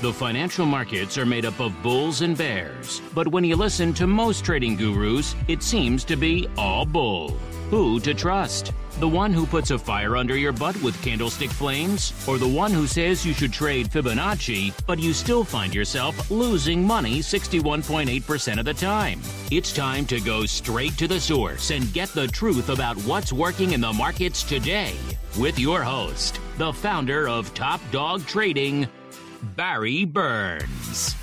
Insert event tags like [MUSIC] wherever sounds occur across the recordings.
The financial markets are made up of bulls and bears, but when you listen to most trading gurus, it seems to be all bull. Who to trust? The one who puts a fire under your butt with candlestick flames? Or the one who says you should trade Fibonacci, but you still find yourself losing money 61.8% of the time? It's time to go straight to the source and get the truth about what's working in the markets today with your host, the founder of Top Dog Trading, Barry Burns.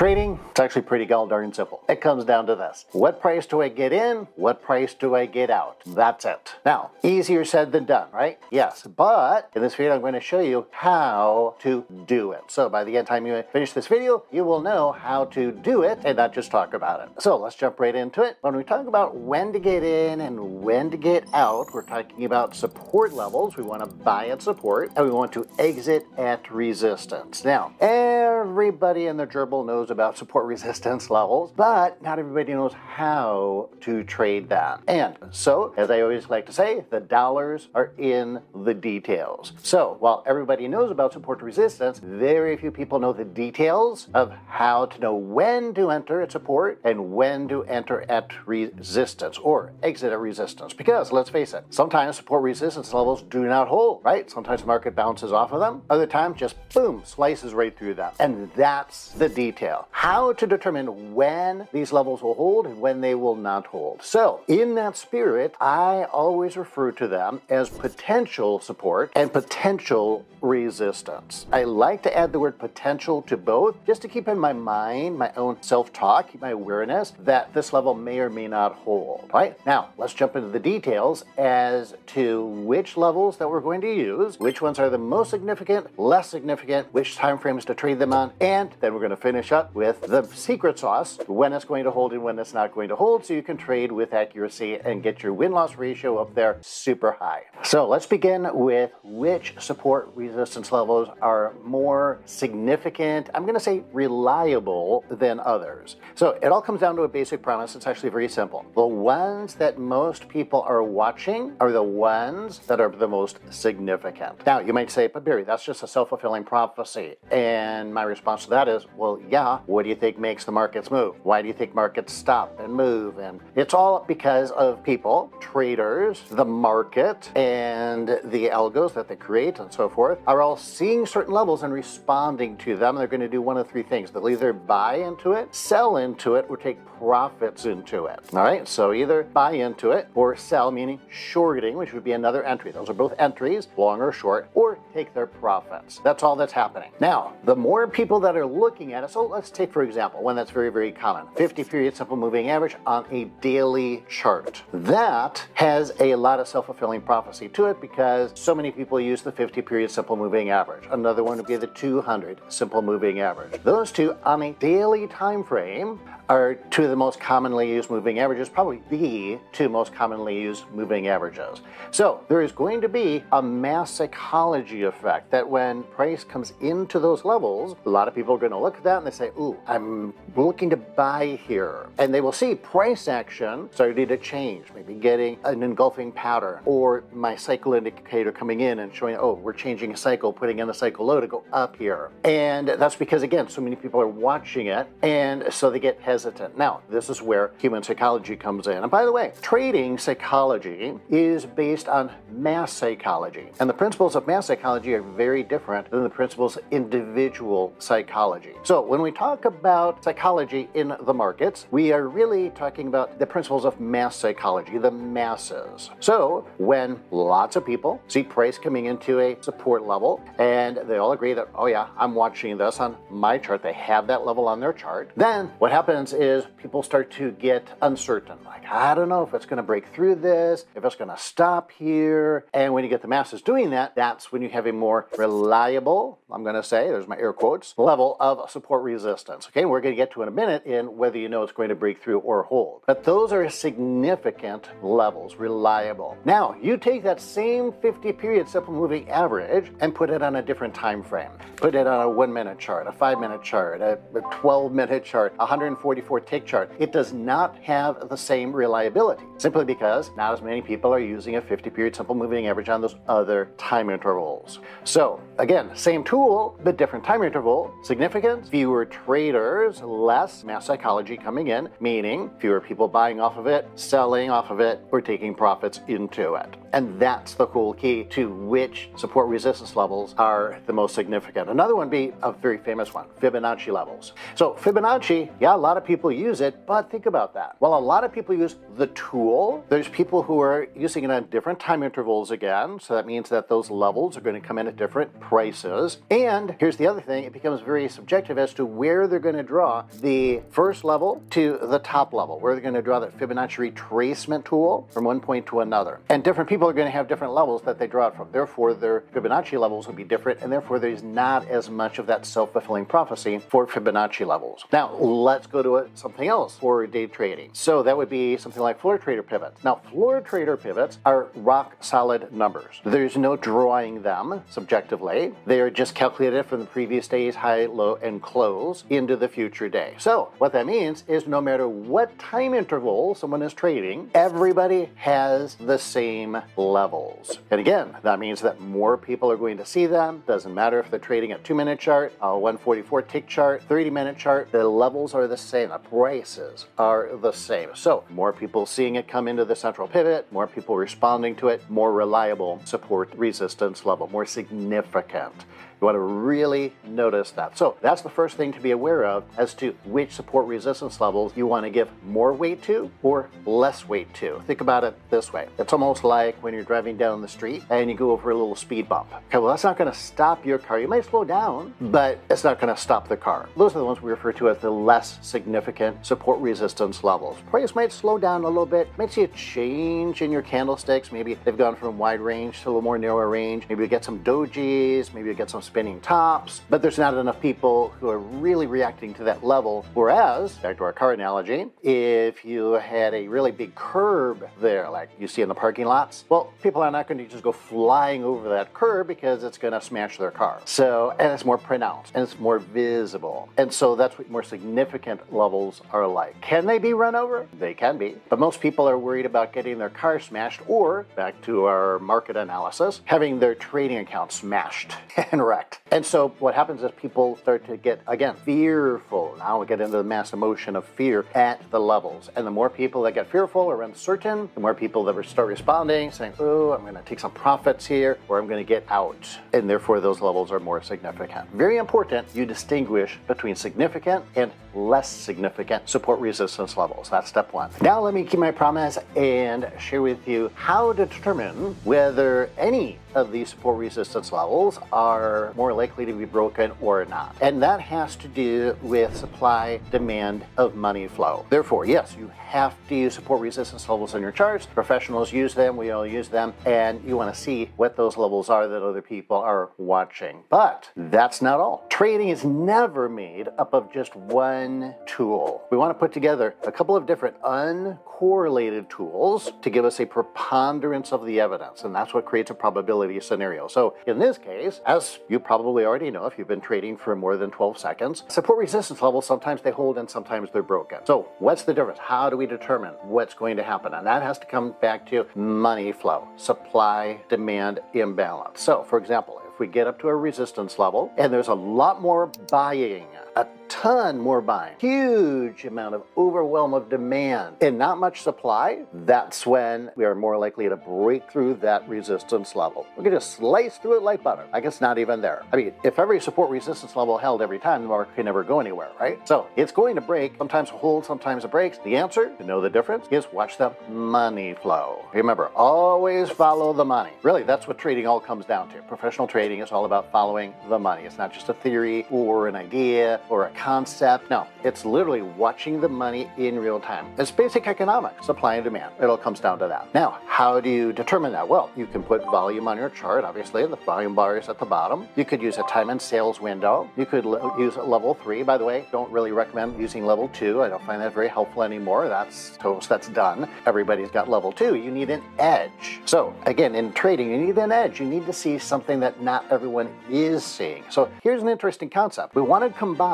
Trading, it's actually pretty god darn simple. It comes down to this. What price do I get in? What price do I get out? That's it. Now, easier said than done, right? Yes, but in this video I'm going to show you how to do it. So by the end time you finish this video, you will know how to do it and not just talk about it. So let's jump right into it. When we talk about when to get in and when to get out, we're talking about support levels. We want to buy at support and we want to exit at resistance. Now, everybody in the gerbil knows about support resistance levels, but not everybody knows how to trade that. And so, as I always like to say, the dollars are in the details. So, while everybody knows about support resistance, very few people know the details of how to know when to enter at support and when to enter at resistance or exit at resistance. Because let's face it, sometimes support resistance levels do not hold, right? Sometimes the market bounces off of them, other times just boom, slices right through them. And that's the detail how to determine when these levels will hold and when they will not hold. So, in that spirit, I always refer to them as potential support and potential resistance. I like to add the word potential to both just to keep in my mind, my own self talk, my awareness that this level may or may not hold. Right? Now, let's jump into the details as to which levels that we're going to use, which ones are the most significant, less significant, which time frames to trade them on, and then we're going to finish up with the secret sauce when it's going to hold and when it's not going to hold so you can trade with accuracy and get your win loss ratio up there super high. So let's begin with which support resistance levels are more significant, I'm to say reliable than others. So it all comes down to a basic premise. It's actually very simple. The ones that most people are watching are the ones that are the most significant. Now you might say, but Barry, that's just a self fulfilling prophecy. And my response to that is, well, yeah, what do you think makes the markets move? Why do you think markets stop and move? And it's all because of people, traders, the market, and the algos that they create and so forth are all seeing certain levels and responding to them. They're going to do one of three things. They'll either buy into it, sell into it, or take profits into it. All right, so either buy into it or sell, meaning shorting, which would be another entry. Those are both entries, long or short, or take their profits. That's all that's happening. Now, the more people that are looking at it, so let's take, for example, one that's very, very common 50 period simple moving average on a daily chart. That has a lot of self fulfilling prophecy to it because so many people use the 50 period simple moving average. Another one would be the 200 simple moving average. Those two on a daily time frame are two of the most commonly used moving averages, probably the two most commonly used moving averages. So there is going to be a mass psychology effect that when price comes into those levels, a lot of people are going to look at that and they say, Ooh, I'm looking to buy here. And they will see price action starting to change, maybe getting an engulfing pattern or my cycle indicator coming in and showing, oh, we're changing a cycle, putting in a cycle low to go up here. And that's because, again, so many people are watching it and so they get hesitant. Now, this is where human psychology comes in. And by the way, trading psychology is based on mass psychology. And the principles of mass psychology are very different than the principles individual psychology. So, when we talk about psychology in the markets, we are really talking about the principles of mass psychology, the masses. So, when lots of people see price coming into a support level and they all agree that, oh, yeah, I'm watching this on my chart, they have that level on their chart, then what happens is people start to get uncertain. Like, I don't know if it's going to break through this, if it's going to stop here. And when you get the masses doing that, that's when you have a more reliable, I'm going to say, there's my air quotes, level of support resistance. Okay, we're going to get to in a minute in whether you know it's going to break through or hold. But those are significant levels, reliable. Now, you take that same 50 period simple moving average and put it on a different time frame. Put it on a one minute chart, a five minute chart, a 12 minute chart, 140 44 tick chart, it does not have the same reliability, simply because not as many people are using a 50 period simple moving average on those other time intervals. So again, same tool, but different time interval. Significance, fewer traders, less mass psychology coming in, meaning fewer people buying off of it, selling off of it, or taking profits into it. And that's the cool key to which support resistance levels are the most significant. Another one be a very famous one, Fibonacci levels. So Fibonacci, yeah, a lot of people use it, but think about that. While a lot of people use the tool, there's people who are using it on different time intervals again. So that means that those levels are going to come in at different prices. And here's the other thing, it becomes very subjective as to where they're going to draw the first level to the top level, where they're going to draw that Fibonacci retracement tool from one point to another. And different people are going to have different levels that they draw it from. Therefore, their Fibonacci levels will be different, and therefore there's not as much of that self-fulfilling prophecy for Fibonacci levels. Now, let's go to something else for day trading. So that would be something like floor trader pivots. Now, floor trader pivots are rock solid numbers. There's no drawing them subjectively. They are just calculated from the previous day's high, low, and close into the future day. So what that means is no matter what time interval someone is trading, everybody has the same levels. And again, that means that more people are going to see them. Doesn't matter if they're trading a two minute chart, a 144 tick chart, 30 minute chart, the levels are the same. The prices are the same. So more people seeing it come into the central pivot, more people responding to it, more reliable support resistance level, more significant. You want to really notice that. So that's the first thing to be aware of as to which support resistance levels you want to give more weight to or less weight to. Think about it this way. It's almost like when you're driving down the street and you go over a little speed bump. Okay, well that's not going to stop your car. You might slow down, but it's not going to stop the car. Those are the ones we refer to as the less significant support resistance levels. Price might slow down a little bit, might see a change in your candlesticks. Maybe they've gone from wide range to a little more narrow range. Maybe you get some dojis, maybe you get some spinning tops, but there's not enough people who are really reacting to that level. Whereas, back to our car analogy, if you had a really big curb there, like you see in the parking lots, well, people are not going to just go flying over that curb because it's going to smash their car. So, and it's more pronounced and it's more visible. And so that's what more significant levels are like. Can they be run over? They can be. But most people are worried about getting their car smashed or, back to our market analysis, having their trading account smashed [LAUGHS] and wrecked. And so what happens is people start to get, again, fearful. Now we get into the mass emotion of fear at the levels. And the more people that get fearful or uncertain, the more people that start responding, saying, oh, I'm going to take some profits here, or I'm going to get out. And therefore, those levels are more significant. Very important you distinguish between significant and less significant support resistance levels. That's step one. Now let me keep my promise and share with you how to determine whether any of these support resistance levels are more likely to be broken or not. And that has to do with supply demand of money flow. Therefore, yes, you have to support resistance levels on your charts. Professionals use them, we all use them, and you want to see what those levels are that other people are watching. But that's not all. Trading is never made up of just one tool. We want to put together a couple of different uncorrelated tools to give us a preponderance of the evidence, and that's what creates a probability scenario. So in this case, as you probably already know if you've been trading for more than 12 seconds, support resistance levels sometimes they hold and sometimes they're broken. So what's the difference? How do we determine what's going to happen? And that has to come back to money flow, supply demand imbalance. So for example, if we get up to a resistance level and there's a lot more buying, a ton more buying, huge amount of overwhelm of demand, and not much supply, that's when we are more likely to break through that resistance level. We can just slice through it like butter. I guess not even there. I mean, if every support resistance level held every time, the market can never go anywhere, right? So it's going to break, sometimes hold, sometimes it breaks. The answer to know the difference is watch the money flow. Remember, always follow the money. Really, that's what trading all comes down to. Professional trading is all about following the money. It's not just a theory or an idea or a concept. No, it's literally watching the money in real time. It's basic economics, supply and demand. It all comes down to that. Now, how do you determine that? Well, you can put volume on your chart, obviously. The volume bar is at the bottom. You could use a time and sales window. You could use level three. By the way, don't really recommend using level two. I don't find that very helpful anymore. That's toast, that's done. Everybody's got level two. You need an edge. So, again, in trading, you need an edge. You need to see something that not everyone is seeing. So, here's an interesting concept. We want to combine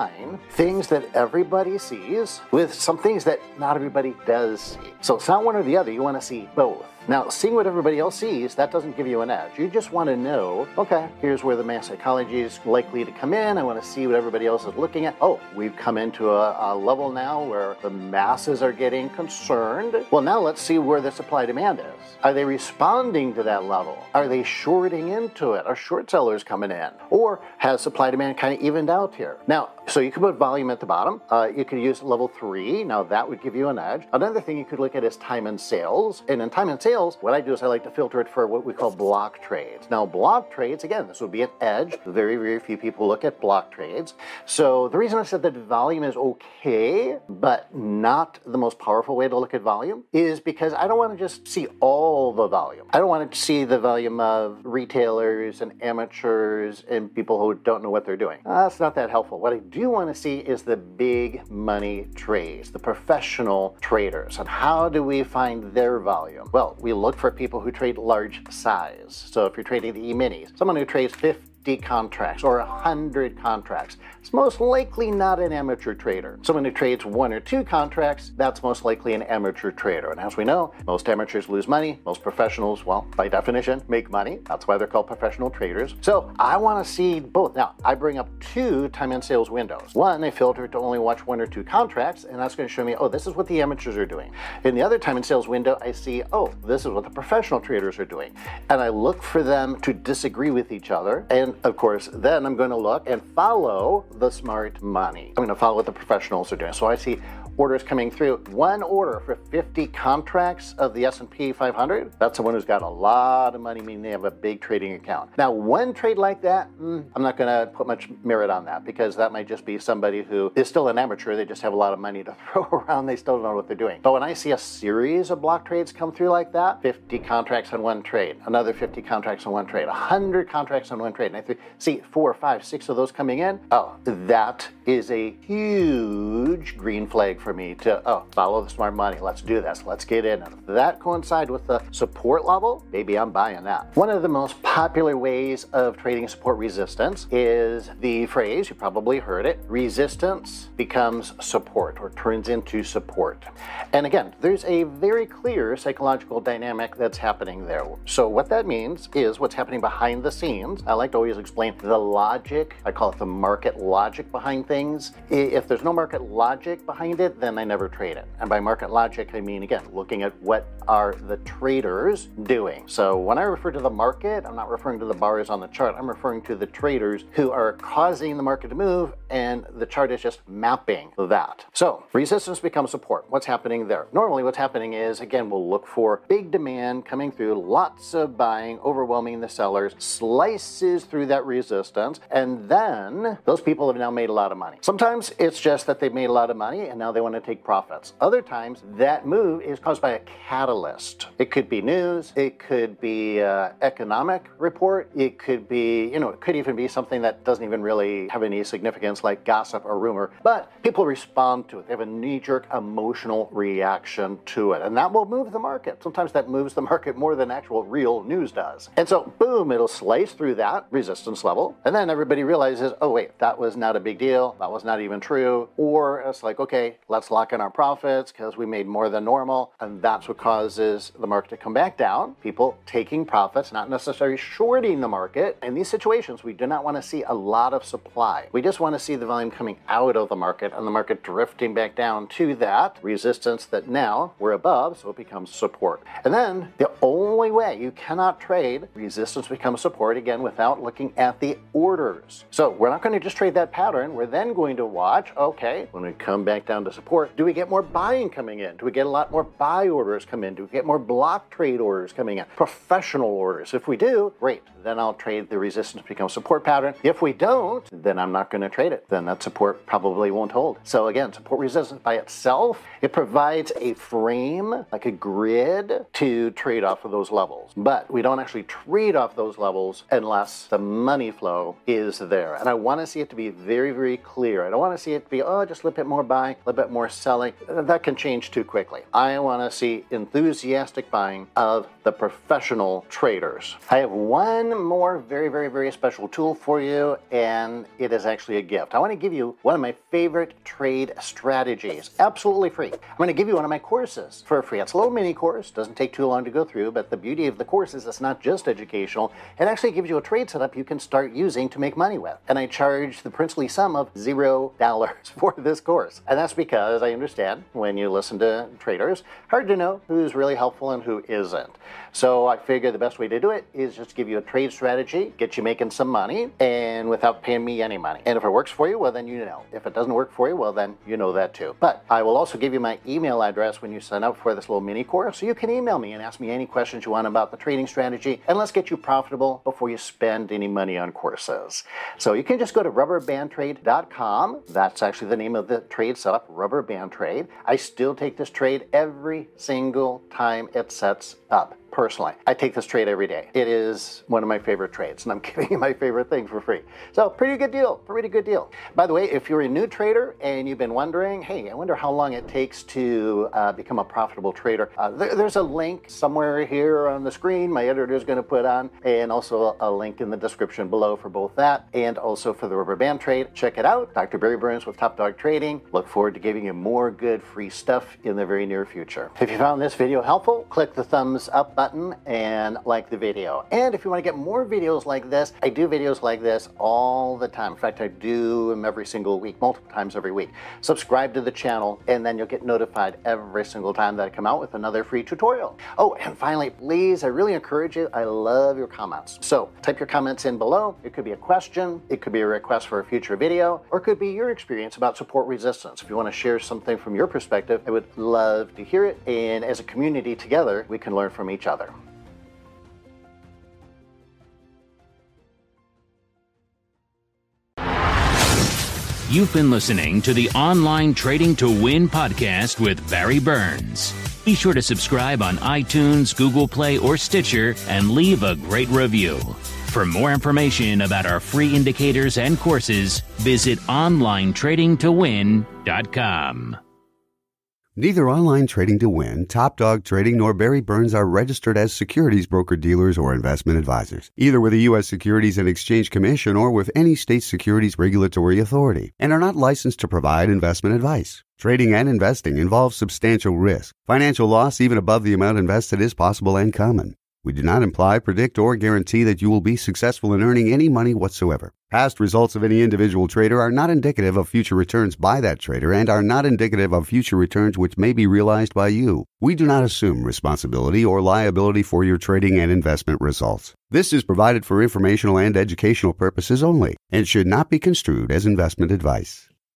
things that everybody sees with some things that not everybody does see. So it's not one or the other. You want to see both. Now, seeing what everybody else sees, that doesn't give you an edge. You just want to know, okay, here's where the mass psychology is likely to come in. I want to see what everybody else is looking at. Oh, we've come into a, a level now where the masses are getting concerned. Well, now let's see where the supply demand is. Are they responding to that level? Are they shorting into it? Are short sellers coming in? Or has supply demand kind of evened out here? Now, so you could put volume at the bottom. Uh, you could use level three. Now that would give you an edge. Another thing you could look at is time and sales. And in time and sales, what I do is I like to filter it for what we call block trades. Now block trades, again, this would be an edge. Very, very few people look at block trades. So the reason I said that volume is okay, but not the most powerful way to look at volume is because I don't want to just see all the volume. I don't want to see the volume of retailers and amateurs and people who don't know what they're doing. Uh, that's not that helpful. What I do want to see is the big money trades, the professional traders. And how do we find their volume? Well, we look for people who trade large size. So if you're trading the E-minis, someone who trades 50 50 contracts or 100 contracts. It's most likely not an amateur trader. Someone who trades one or two contracts, that's most likely an amateur trader. And as we know, most amateurs lose money. Most professionals, well, by definition, make money. That's why they're called professional traders. So I want to see both. Now, I bring up two time and sales windows. One, I filter to only watch one or two contracts, and that's going to show me, oh, this is what the amateurs are doing. In the other time and sales window, I see, oh, this is what the professional traders are doing. And I look for them to disagree with each other and of course, then I'm going to look and follow the smart money. I'm going to follow what the professionals are doing. So I see orders coming through. One order for 50 contracts of the S&P 500, that's someone who's got a lot of money, meaning they have a big trading account. Now, one trade like that, mm, I'm not going to put much merit on that because that might just be somebody who is still an amateur. They just have a lot of money to [LAUGHS] throw around. They still don't know what they're doing. But when I see a series of block trades come through like that, 50 contracts on one trade, another 50 contracts on one trade, 100 contracts on one trade, and I see four, five, six of those coming in, oh, that is a huge green flag for me to, oh, follow the smart money. Let's do this. Let's get in. And if that coincide with the support level, maybe I'm buying that. One of the most popular ways of trading support resistance is the phrase, you probably heard it, resistance becomes support or turns into support. And again, there's a very clear psychological dynamic that's happening there. So what that means is what's happening behind the scenes. I like to always explain the logic. I call it the market logic behind things. If there's no market logic behind it, then I never trade it. And by market logic, I mean, again, looking at what are the traders doing. So when I refer to the market, I'm not referring to the bars on the chart. I'm referring to the traders who are causing the market to move and the chart is just mapping that. So resistance becomes support. What's happening there? Normally what's happening is, again, we'll look for big demand coming through, lots of buying, overwhelming the sellers, slices through that resistance, and then those people have now made a lot of money. Sometimes it's just that they've made a lot of money and now they want to take profits. Other times, that move is caused by a catalyst. It could be news, it could be uh, economic report, it could be, you know, it could even be something that doesn't even really have any significance like gossip or rumor, but people respond to it. They have a knee-jerk emotional reaction to it, and that will move the market. Sometimes that moves the [LAUGHS] market more than actual real news does. And so, boom, it'll slice through that resistance level, and then everybody realizes, oh wait, that was not a big deal, that was not even true, or it's like, okay, let's lock in our profits because we made more than normal. And that's what causes the market to come back down. People taking profits, not necessarily shorting the market. In these situations, we do not want to see a lot of supply. We just want to see the volume coming out of the market and the market drifting back down to that resistance that now we're above, so it becomes support. And then the only way you cannot trade resistance becomes support again without looking at the orders. So we're not going to just trade that pattern. We're then going to watch, okay, when we come back down to support, do we get more buying coming in? Do we get a lot more buy orders come in? Do we get more block trade orders coming in? Professional orders. If we do, great. Then I'll trade the resistance become support pattern. If we don't, then I'm not going to trade it. Then that support probably won't hold. So again, support resistance by itself, it provides a frame, like a grid, to trade off of those levels. But we don't actually trade off those levels unless the money flow is there. And I want to see it to be very, very clear. I don't want to see it to be, oh, just a little bit more buy, a little bit more selling, that can change too quickly. I want to see enthusiastic buying of the professional traders. I have one more very, very, very special tool for you, and it is actually a gift. I want to give you one of my favorite trade strategies, absolutely free. I'm going to give you one of my courses for free. It's a little mini course, doesn't take too long to go through, but the beauty of the course is it's not just educational, it actually gives you a trade setup you can start using to make money with. And I charge the princely sum of zero dollars [LAUGHS] for this course. And that's because I understand when you listen to traders, hard to know who's really helpful and who isn't. So I figure the best way to do it is just give you a trade strategy, get you making some money, and without paying me any money. And if it works for you, well, then you know. If it doesn't work for you, well, then you know that too. But I will also give you my email address when you sign up for this little mini course, so you can email me and ask me any questions you want about the trading strategy, and let's get you profitable before you spend any money on courses. So you can just go to rubberbandtrade.com. That's actually the name of the trade setup, Rubber Band Trade. I still take this trade every single time it sets up personally. I take this trade every day. It is one of my favorite trades, and I'm [LAUGHS] giving you my favorite thing for free. So, pretty good deal, pretty good deal. By the way, if you're a new trader and you've been wondering, hey, I wonder how long it takes to uh, become a profitable trader, uh, there, there's a link somewhere here on the screen my editor is going to put on, and also a link in the description below for both that and also for the rubber band trade. Check it out. Dr. Barry Burns with Top Dog Trading. Look forward to giving you more good free stuff in the very near future. If you found this video helpful, click the thumbs up button button and like the video. And if you want to get more videos like this, I do videos like this all the time. In fact, I do them every single week, multiple times every week. Subscribe to the channel and then you'll get notified every single time that I come out with another free tutorial. Oh, and finally, please, I really encourage you, I love your comments. So type your comments in below. It could be a question, it could be a request for a future video, or it could be your experience about support resistance. If you want to share something from your perspective, I would love to hear it. And as a community together, we can learn from each You've been listening to the Online Trading to Win podcast with Barry Burns. Be sure to subscribe on iTunes, Google Play, or Stitcher and leave a great review. For more information about our free indicators and courses, visit OnlineTradingToWin.com. Neither Online Trading to Win, Top Dog Trading, nor Barry Burns are registered as securities broker dealers or investment advisors, either with the U.S. Securities and Exchange Commission or with any state securities regulatory authority, and are not licensed to provide investment advice. Trading and investing involves substantial risk. Financial loss, even above the amount invested, is possible and common. We do not imply, predict, or guarantee that you will be successful in earning any money whatsoever. Past results of any individual trader are not indicative of future returns by that trader and are not indicative of future returns which may be realized by you. We do not assume responsibility or liability for your trading and investment results. This is provided for informational and educational purposes only and should not be construed as investment advice.